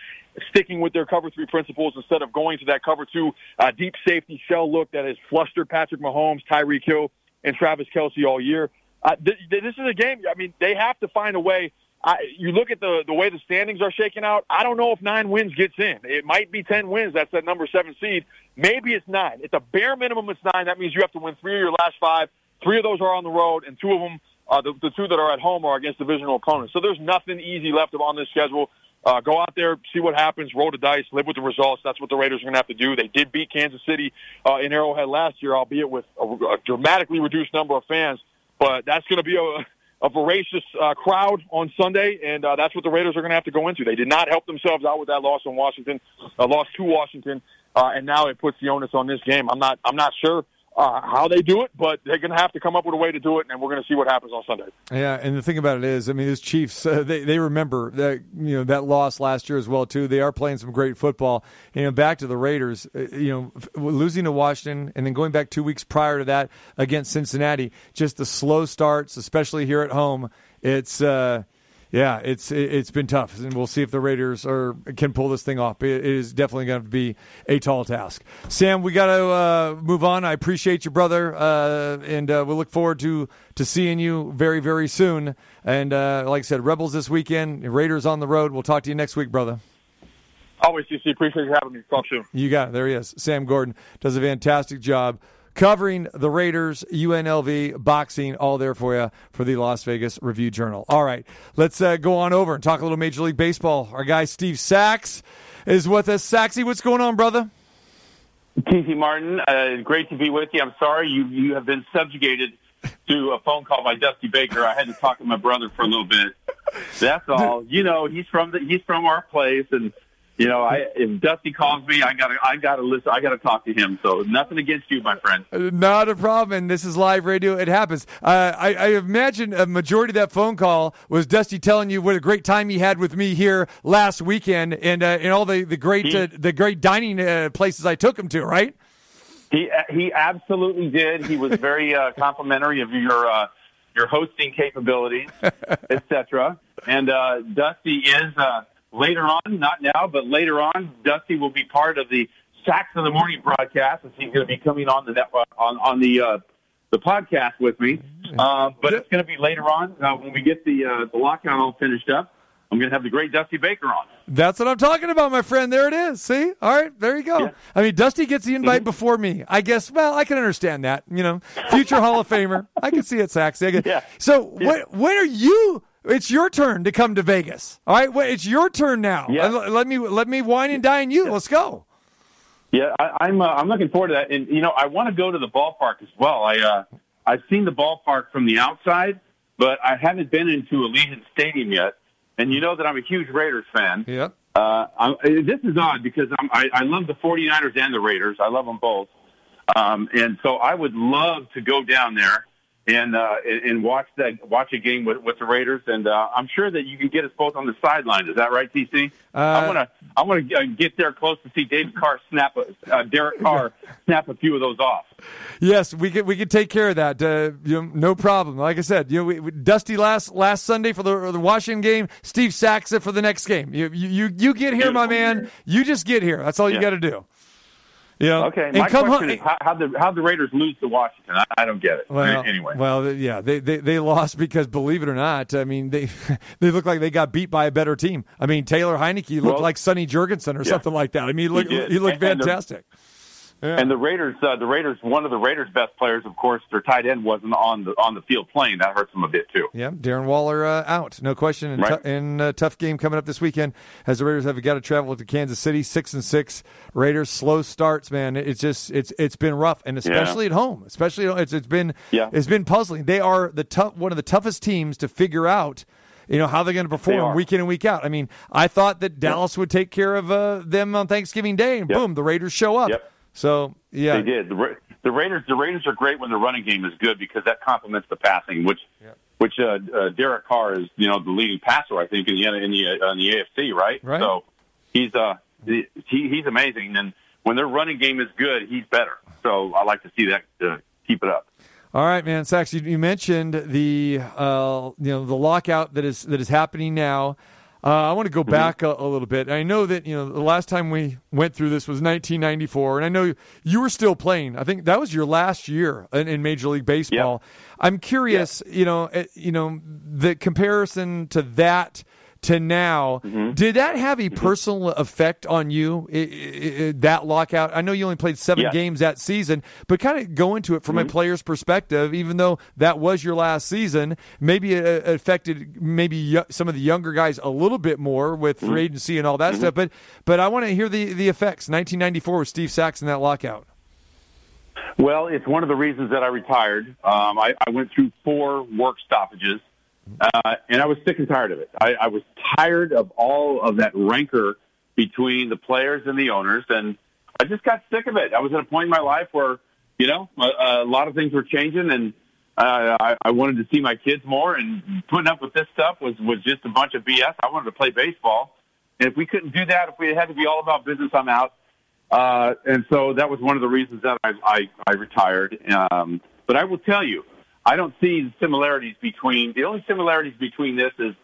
Speaker 7: sticking with their cover three principles instead of going to that cover two uh, deep safety shell look that has flustered Patrick Mahomes, Tyreek Hill, and Travis Kelce all year. Uh, th- this is a game. I mean, they have to find a way I, you look at the the way the standings are shaking out. I don't know if nine wins gets in. It might be ten wins. That's that number seven seed. Maybe it's nine. It's a bare minimum. It's nine. That means you have to win three of your last five. Three of those are on the road, and two of them, uh, the, the two that are at home, are against divisional opponents. So there's nothing easy left on this schedule. Uh, go out there, see what happens, roll the dice, live with the results. That's what the Raiders are going to have to do. They did beat Kansas City uh, in Arrowhead last year, albeit with a, a dramatically reduced number of fans. But that's going to be a a voracious uh, crowd on Sunday, and uh, that's what the Raiders are going to have to go into. They did not help themselves out with that loss in Washington, uh, loss to Washington, uh, and now it puts the onus on this game. I'm not, I'm not sure uh, how they do it, but they're going to have to come up with a way to do it, and we're going to see what happens on Sunday.
Speaker 4: Yeah, and the thing about it is, I mean, those Chiefs, uh, they remember that you know that loss last year as well too. They are playing some great football. You know, back to the Raiders, uh, you know, losing to Washington, and then going back two weeks prior to that against Cincinnati, just the slow starts, especially here at home. It's. Yeah, it's it's been tough, and we'll see if the Raiders are can pull this thing off. It is definitely going to be a tall task. Sam, we got to uh, move on. I appreciate you, brother, uh, and uh, we look forward to to seeing you very very soon. And uh, like I said, Rebels this weekend, Raiders on the road. We'll talk to you next week, brother.
Speaker 7: Always, CC. Appreciate you having me. Talk soon.
Speaker 4: You got it. There he is. Sam Gordon does a fantastic job covering the Raiders, UNLV, boxing, all there for you for the Las Vegas Review Journal. All right, let's uh, go on over and talk a little Major League Baseball. Our guy Steve Sax is with us. Saxy, what's going on, brother?
Speaker 8: TC Martin, uh, great to be with you. I'm sorry you you have been subjugated to a phone call by Dusty Baker. I had to talk to my brother for a little bit. That's all. You know, he's from the he's from our place, and you know, I if Dusty calls me, I gotta I gotta listen. I gotta talk to him. So nothing against you, my friend.
Speaker 4: Not a problem. And this is live radio. It happens. Uh, I, I imagine a majority of that phone call was Dusty telling you what a great time he had with me here last weekend, and uh, and all the the great
Speaker 8: He-
Speaker 4: uh, the great dining uh, places I took him to. Right?
Speaker 8: He he absolutely did. He was very uh, complimentary of your uh, your hosting capabilities, etc. And uh, Dusty is uh, later on, not now, but later on, Dusty will be part of the Sax of the Morning broadcast, as he's going to be coming on the net, on on the uh, the podcast with me. Uh, but it's going to be later on uh, when we get the uh, the lockdown all finished up. I'm going to have the great Dusty Baker on.
Speaker 4: That's what I'm talking about, my friend. There it is. See? All right, there you go.
Speaker 8: Yeah.
Speaker 4: I mean, Dusty gets the invite before me. I guess. Well, I can understand that. You know, future Hall of Famer. I can see it, Saxy. Can-
Speaker 8: Yeah.
Speaker 4: So when when are you? It's your turn to come to Vegas. All right, well, it's your turn now.
Speaker 8: Yeah.
Speaker 4: Let me let me wine and dine you. Let's go.
Speaker 8: Yeah, I, I'm uh, I'm looking forward to that, and you know I want to go to the ballpark as well. I uh, I've seen the ballpark from the outside, but I haven't been into Allegiant Stadium yet. And you know that I'm a huge Raiders fan.
Speaker 4: Yeah.
Speaker 8: Uh, I'm, uh, this is odd because I'm, I, I love the 49ers and the Raiders. I love them both. Um, and so I would love to go down there and, uh, and, watch that, watch a game with, with the Raiders. And, uh, I'm sure that you can get us both on the sideline. Is that right, TC?
Speaker 4: Uh,
Speaker 8: I want to, I want to get there close to see David Carr snap, a, uh, Derek Carr snap a few of those off.
Speaker 4: Yes, we could we can take care of that. Uh, you know, no problem. Like I said, you know, we, we- Dusty last last Sunday for the the Washington game. Steve Saxa for the next game. You you you, you get here, my man. You just get here. That's all you got to do. Know,
Speaker 8: Okay.
Speaker 4: and
Speaker 8: My question
Speaker 4: home.
Speaker 8: is how, how the, how the Raiders lose to Washington? I, I don't get it.
Speaker 4: Well,
Speaker 8: anyway.
Speaker 4: well, yeah, they, they they lost because believe it or not, I mean they they look like they got beat by a better team. I mean Taylor Heinicke looked
Speaker 8: Well-
Speaker 4: like Sonny Jurgensen or something like that. I mean he looked he,
Speaker 8: did.
Speaker 4: looked
Speaker 8: And- and the-
Speaker 4: fantastic. Yeah.
Speaker 8: And the Raiders, uh, the Raiders, one of the Raiders' best players, of course, their tight end wasn't on the on the field playing. That hurts them a bit too.
Speaker 4: Yeah, Darren Waller uh, out, no question. And,
Speaker 8: Right.
Speaker 4: tou- and uh, tough game coming up this weekend as the Raiders have got to travel to Kansas City, six and six. Raiders slow starts, man. It's just it's it's been rough, and especially at home. Especially it's it's been
Speaker 8: Yeah.
Speaker 4: it's been puzzling. They are the tough one of the toughest teams to figure out. You know how they're going to perform week in and week out. I mean, I thought that Dallas would take care of uh, them on Thanksgiving Day, and
Speaker 8: Yep.
Speaker 4: boom, the Raiders show up.
Speaker 8: Yep.
Speaker 4: So yeah,
Speaker 8: They did. The, the Raiders, the Raiders are great when the running game is good because that complements the passing, which yeah. which uh, uh, Derek Carr is, you know, the leading passer, I think, in the in the uh, in the AFC, right?
Speaker 4: Right.
Speaker 8: So he's uh he, he's amazing, and when their running game is good, he's better. So I like to see that. Uh, keep it up.
Speaker 4: All right, man. Sax, you, you mentioned the uh, you know the lockout that is that is happening now. Uh, I want to go back a, a little bit. I know that you know the last time we went through this was 1994, and I know you were still playing. I think that was your last year in, in Major League Baseball. I'm curious, you know, eh, you know, the comparison to that to now,
Speaker 8: Mm-hmm.
Speaker 4: did that have a personal effect on you? i- i- i- that lockout. I know you only played seven
Speaker 8: Yes.
Speaker 4: games that season, but kind of go into it from
Speaker 8: Mm-hmm.
Speaker 4: a player's perspective. Even though that was your last season, maybe it uh, affected maybe some of the younger guys a little bit more with
Speaker 8: Mm-hmm.
Speaker 4: free agency and all that stuff. But but I want to hear the the effects. 1994 with Steve Sax in that lockout.
Speaker 8: Well, it's one of the reasons that I retired. Um, I, I went through four work stoppages, uh, and I was sick and tired of it. I, I was tired of all of that rancor between the players and the owners, and I just got sick of it. I was at a point in my life where, you know, a, a lot of things were changing, and uh, I, I wanted to see my kids more, and putting up with this stuff was was just a bunch of BS. I wanted to play baseball, and if we couldn't do that, if we had to be all about business, I'm out. Uh, and so that was one of the reasons that I, I, I retired. Um, but I will tell you, I don't see the similarities between, the only similarities between this is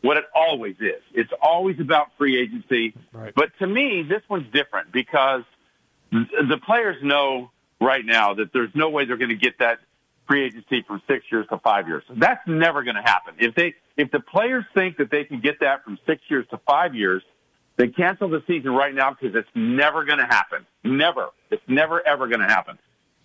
Speaker 8: what it always is. It's always about free agency.
Speaker 4: Right.
Speaker 8: But to me, this one's different because the players know right now that there's no way they're going to get that free agency from six years to five years. That's never going to happen. If they, if the players think that they can get that from six years to five years, they cancel the season right now because it's never going to happen. Never. It's never ever going to happen.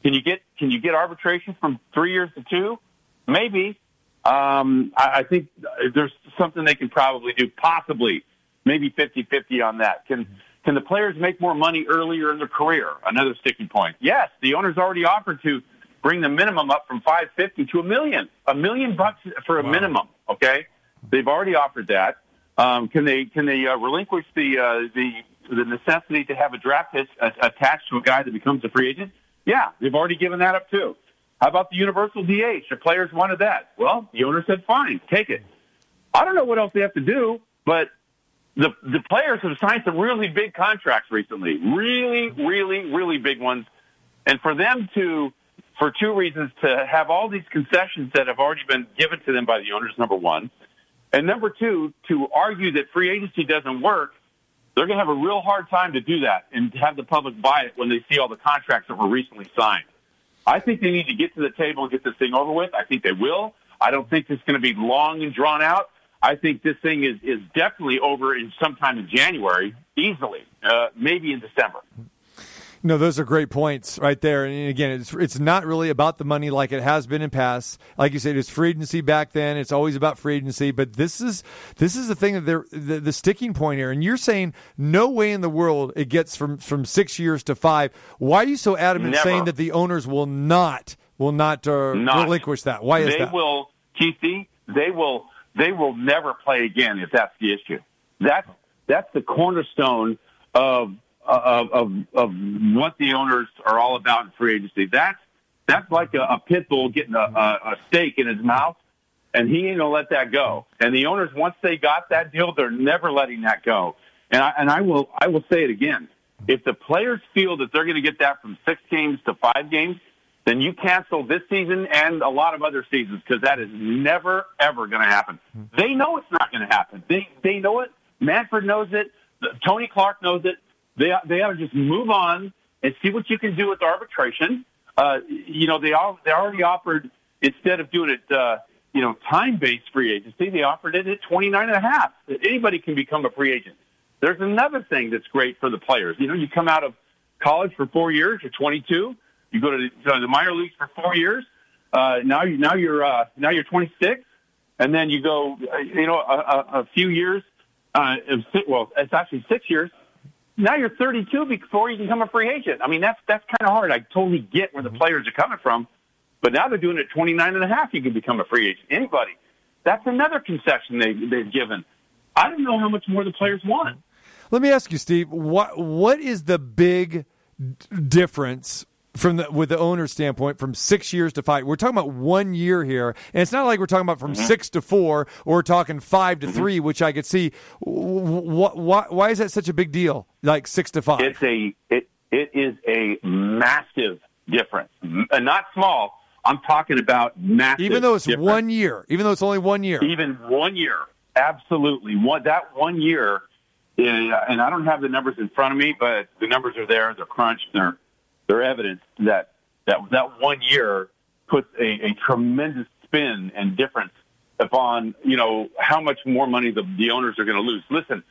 Speaker 8: Can you get can you get arbitration from three years to two? Maybe. Um, I, I think there's something they can probably do. Possibly, maybe 50-50 on that. Can can the players make more money earlier in their career? Another sticking point. Yes, the owners already offered to bring the minimum up from 550 to a million. A million bucks for a minimum. Okay, they've already offered that. Um, can they can they uh, relinquish the uh, the the necessity to have a draft pick a- attached to a guy that becomes a free agent? Yeah, they've already given that up too. How about the universal DH? The players wanted that. Well, the owner said, "Fine, take it." I don't know what else they have to do, but the the players have signed some really big contracts recently, really, really, really big ones, and for them to, for two reasons, to have all these concessions that have already been given to them by the owners, number one, and number two, to argue that free agency doesn't work, they're going to have a real hard time to do that and have the public buy it when they see all the contracts that were recently signed. I think they need to get to the table and get this thing over with. I think they will. I don't think it's going to be long and drawn out. I think this thing is, is definitely over in sometime in January, easily, uh, maybe in December.
Speaker 4: No, those are great points right there. And again, it's it's not really about the money like it has been in past. Like you said, it's free agency back then. It's always about free agency. But this is this is the thing that they're the, the sticking point here. And you're saying no way in the world it gets from from six years to five. Why are you so adamant
Speaker 8: Never.
Speaker 4: saying that the owners will not will not, uh,
Speaker 8: Not.
Speaker 4: relinquish that? Why is
Speaker 8: they
Speaker 4: that?
Speaker 8: will, TC, they will, they will never play again if that's the issue. That's that's the cornerstone of of of, of what the owners are all about in free agency. That's that's like a, a pit bull getting a, a, a steak in his mouth, and he ain't gonna let that go. And the owners, once they got that deal, they're never letting that go. And I, and I will I will say it again. If the players feel that they're going to get that from six games to five games, then you cancel this season and a lot of other seasons because that is never ever going to happen. Mm-hmm. They know it's not going to happen. They they know it. Manfred knows it. Tony Clark knows it. They they ought to just move on and see what you can do with arbitration. Uh, you know they all they already offered instead of doing it uh, you know time based free agency they offered it at twenty nine and a half. Anybody can become a free agent. There's another thing that's great for the players. You know you come out of college for four years. You're 22. You go to the, to the minor leagues for four years. Uh, now you now you're uh, now you're 26, and then you go uh, you know a, a, a few years. Uh, well, it's actually six years. Now you're 32 before you can become a free agent. I mean that's that's kind of hard. I totally get where the mm-hmm. players are coming from, but now they're doing it 29 and a half. You can become a free agent. Anybody. That's another concession they they've given. I don't know how much more the players want.
Speaker 4: Let me ask you, Steve. What what is the big difference from the with the owner's standpoint from six years to five? We're talking about one year here, and it's not like we're talking about from six to four, or we're talking 5 to three, which I could see. What why, why is that such a big deal? Like six to five?
Speaker 8: It's a it it is a massive difference, uh, not small. I'm talking about massive.
Speaker 4: even though it's
Speaker 8: difference.
Speaker 4: one year, even though it's only one year.
Speaker 8: even one year, absolutely. One, that one year, uh, and I don't have the numbers in front of me, but the numbers are there. They're crunched. They're they're evidence that that that one year puts a, a tremendous spin and difference upon you know how much more money the, the owners are going to lose. Listen,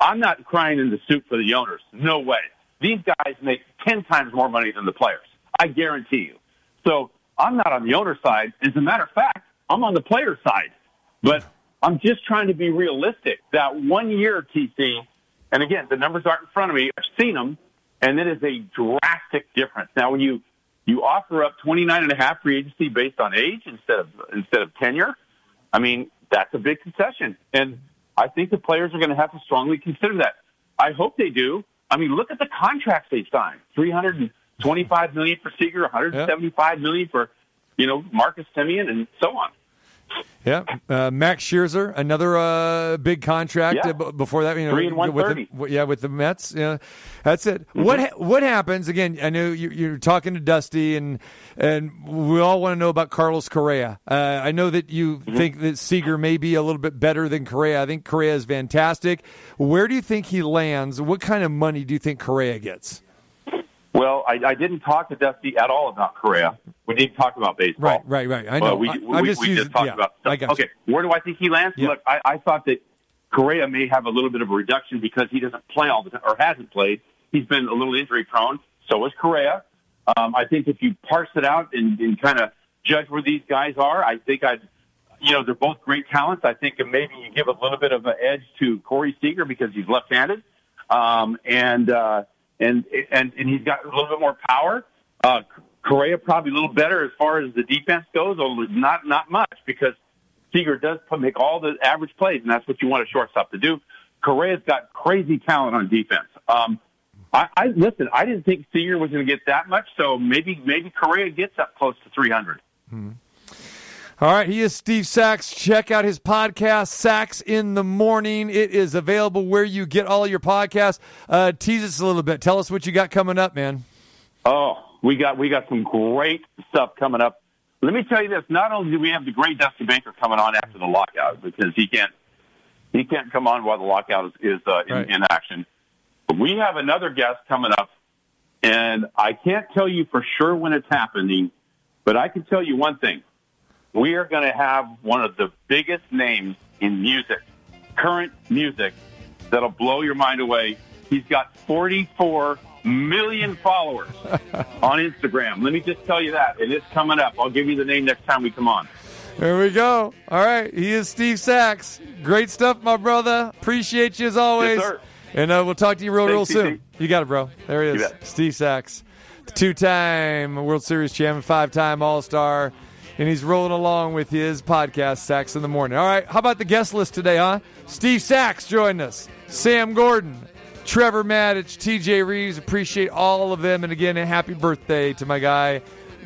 Speaker 8: I'm not crying in the soup for the owners. No way. These guys make ten times more money than the players. I guarantee you. So I'm not on the owner side. As a matter of fact, I'm on the player side. But I'm just trying to be realistic. That one year, TC, and again, the numbers aren't in front of me. I've seen them, and it is a drastic difference. Now, when you you offer up 29 and a half free agency based on age instead of instead of tenure, I mean that's a big concession, and I think the players are going to have to strongly consider that. I hope they do. I mean, look at the contracts they signed: 325 million for Seager, 175 million for you know Marcus Semien, and so on.
Speaker 4: Yeah, uh, Max Scherzer, another uh, big contract.
Speaker 8: Yeah.
Speaker 4: Uh, b- before that, you know,
Speaker 8: Three and
Speaker 4: with
Speaker 8: 130.
Speaker 4: the, yeah, with the Mets. Yeah, that's it.
Speaker 8: Mm-hmm.
Speaker 4: What ha- what happens again? I know you, you're talking to Dusty, and and we all want to know about Carlos Correa. Uh, I know that you
Speaker 8: Mm-hmm.
Speaker 4: think that Seager may be a little bit better than Correa. I think Correa is fantastic. Where do you think he lands? What kind of money do you think Correa gets?
Speaker 8: Well, I, I didn't talk to Dusty at all about Correa. We didn't talk about baseball.
Speaker 4: Right, right, right. I know.
Speaker 8: We
Speaker 4: I-
Speaker 8: we,
Speaker 4: I'm
Speaker 8: we
Speaker 4: just
Speaker 8: just,
Speaker 4: using-
Speaker 8: talked
Speaker 4: yeah,
Speaker 8: about stuff.
Speaker 4: I got you.
Speaker 8: okay, where do I think he lands?
Speaker 4: Yeah.
Speaker 8: Look, I, I thought that Correa may have a little bit of a reduction because he doesn't play all the time or hasn't played. He's been a little injury prone. So is Correa. Um, I think if you parse it out and, and kind of judge where these guys are, I think I'd, you know, they're both great talents. I think maybe you give a little bit of an edge to Corey Seager because he's left-handed, um, and uh, and and and he's got a little bit more power. Uh, Correa probably a little better as far as the defense goes, although not not much because Seager does put, make all the average plays, and that's what you want a shortstop to do. Correa's got crazy talent on defense. Um, I, I listen. I didn't think Seager was going to get that much, so maybe maybe Correa gets up close to three hundred.
Speaker 4: All right, he is Steve Sax. Check out his podcast, Sax in the Morning. It is available where you get all your podcasts. Uh, tease us a little bit. Tell us what you got coming up, man.
Speaker 8: Oh, we got we got some great stuff coming up. Let me tell you this: not only do we have the great Dusty Baker coming on after the lockout because he can't he can't come on while the lockout is, is uh, in,
Speaker 4: Right.
Speaker 8: in action, but we have another guest coming up, and I can't tell you for sure when it's happening, but I can tell you one thing: we are going to have one of the biggest names in music, current music, that'll blow your mind away. He's got 44 million followers on Instagram. Let me just tell you that. And It is coming up. I'll give you the name next time we come on.
Speaker 4: There we go. All right, he is Steve Sax. Great stuff, my brother. Appreciate you as always.
Speaker 8: Yes.
Speaker 4: And uh, we'll talk to you real, real soon. You got it, bro. There he is. Steve Sax, two-time World Series champion, five-time All-Star, and he's rolling along with his podcast, Sax in the Morning. All right, how about the guest list today, huh? Steve Sax joined us, Sam Gordon, Trevor Maddich, TJ Reeves. Appreciate all of them, and again, a happy birthday to my guy.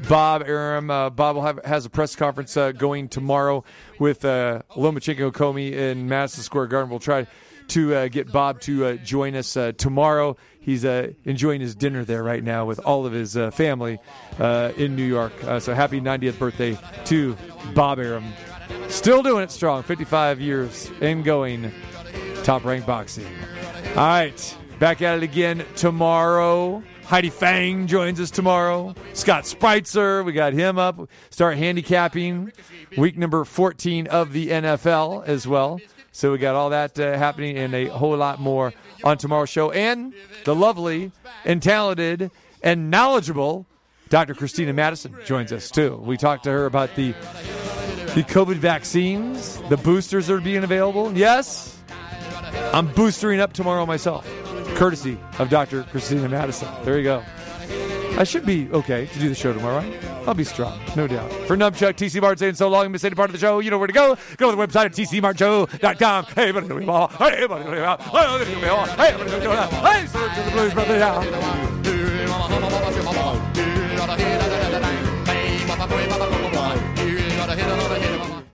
Speaker 4: Bob Arum. Uh, Bob will have, has a press conference uh, going tomorrow with uh, Lomachenko Commey in Madison Square Garden. We'll try to uh, get Bob to uh, join us uh, tomorrow. He's uh, enjoying his dinner there right now with all of his uh, family uh, in New York. Uh, so happy 90th birthday to Bob Arum. Still doing it strong, 55 years and going. Top ranked boxing. All right, back at it again tomorrow. Heidi Fang joins us tomorrow. Scott Spreitzer, we got him up. Start handicapping week number 14 of the NFL as well. So we got all that uh, happening and a whole lot more on tomorrow's show. And the lovely and talented and knowledgeable Dr. Christina Madison joins us too. We talked to her about the the COVID vaccines, the boosters that are being available. Yes, I'm boostering up tomorrow myself, courtesy of Dr. Christina Madison. There you go. I should be okay to do the show tomorrow, right? I'll be strong, no doubt. For Numbchuck, TC Mart saying so long, miss any part of the show, you know where to go. Go to the website at tcmartshow.com. Hey, buddy, me all. Hey, buddy, me all. Hey, buddy, me all. Hey, buddy, me all. Hey, salute to the Blues Brothers. Yeah.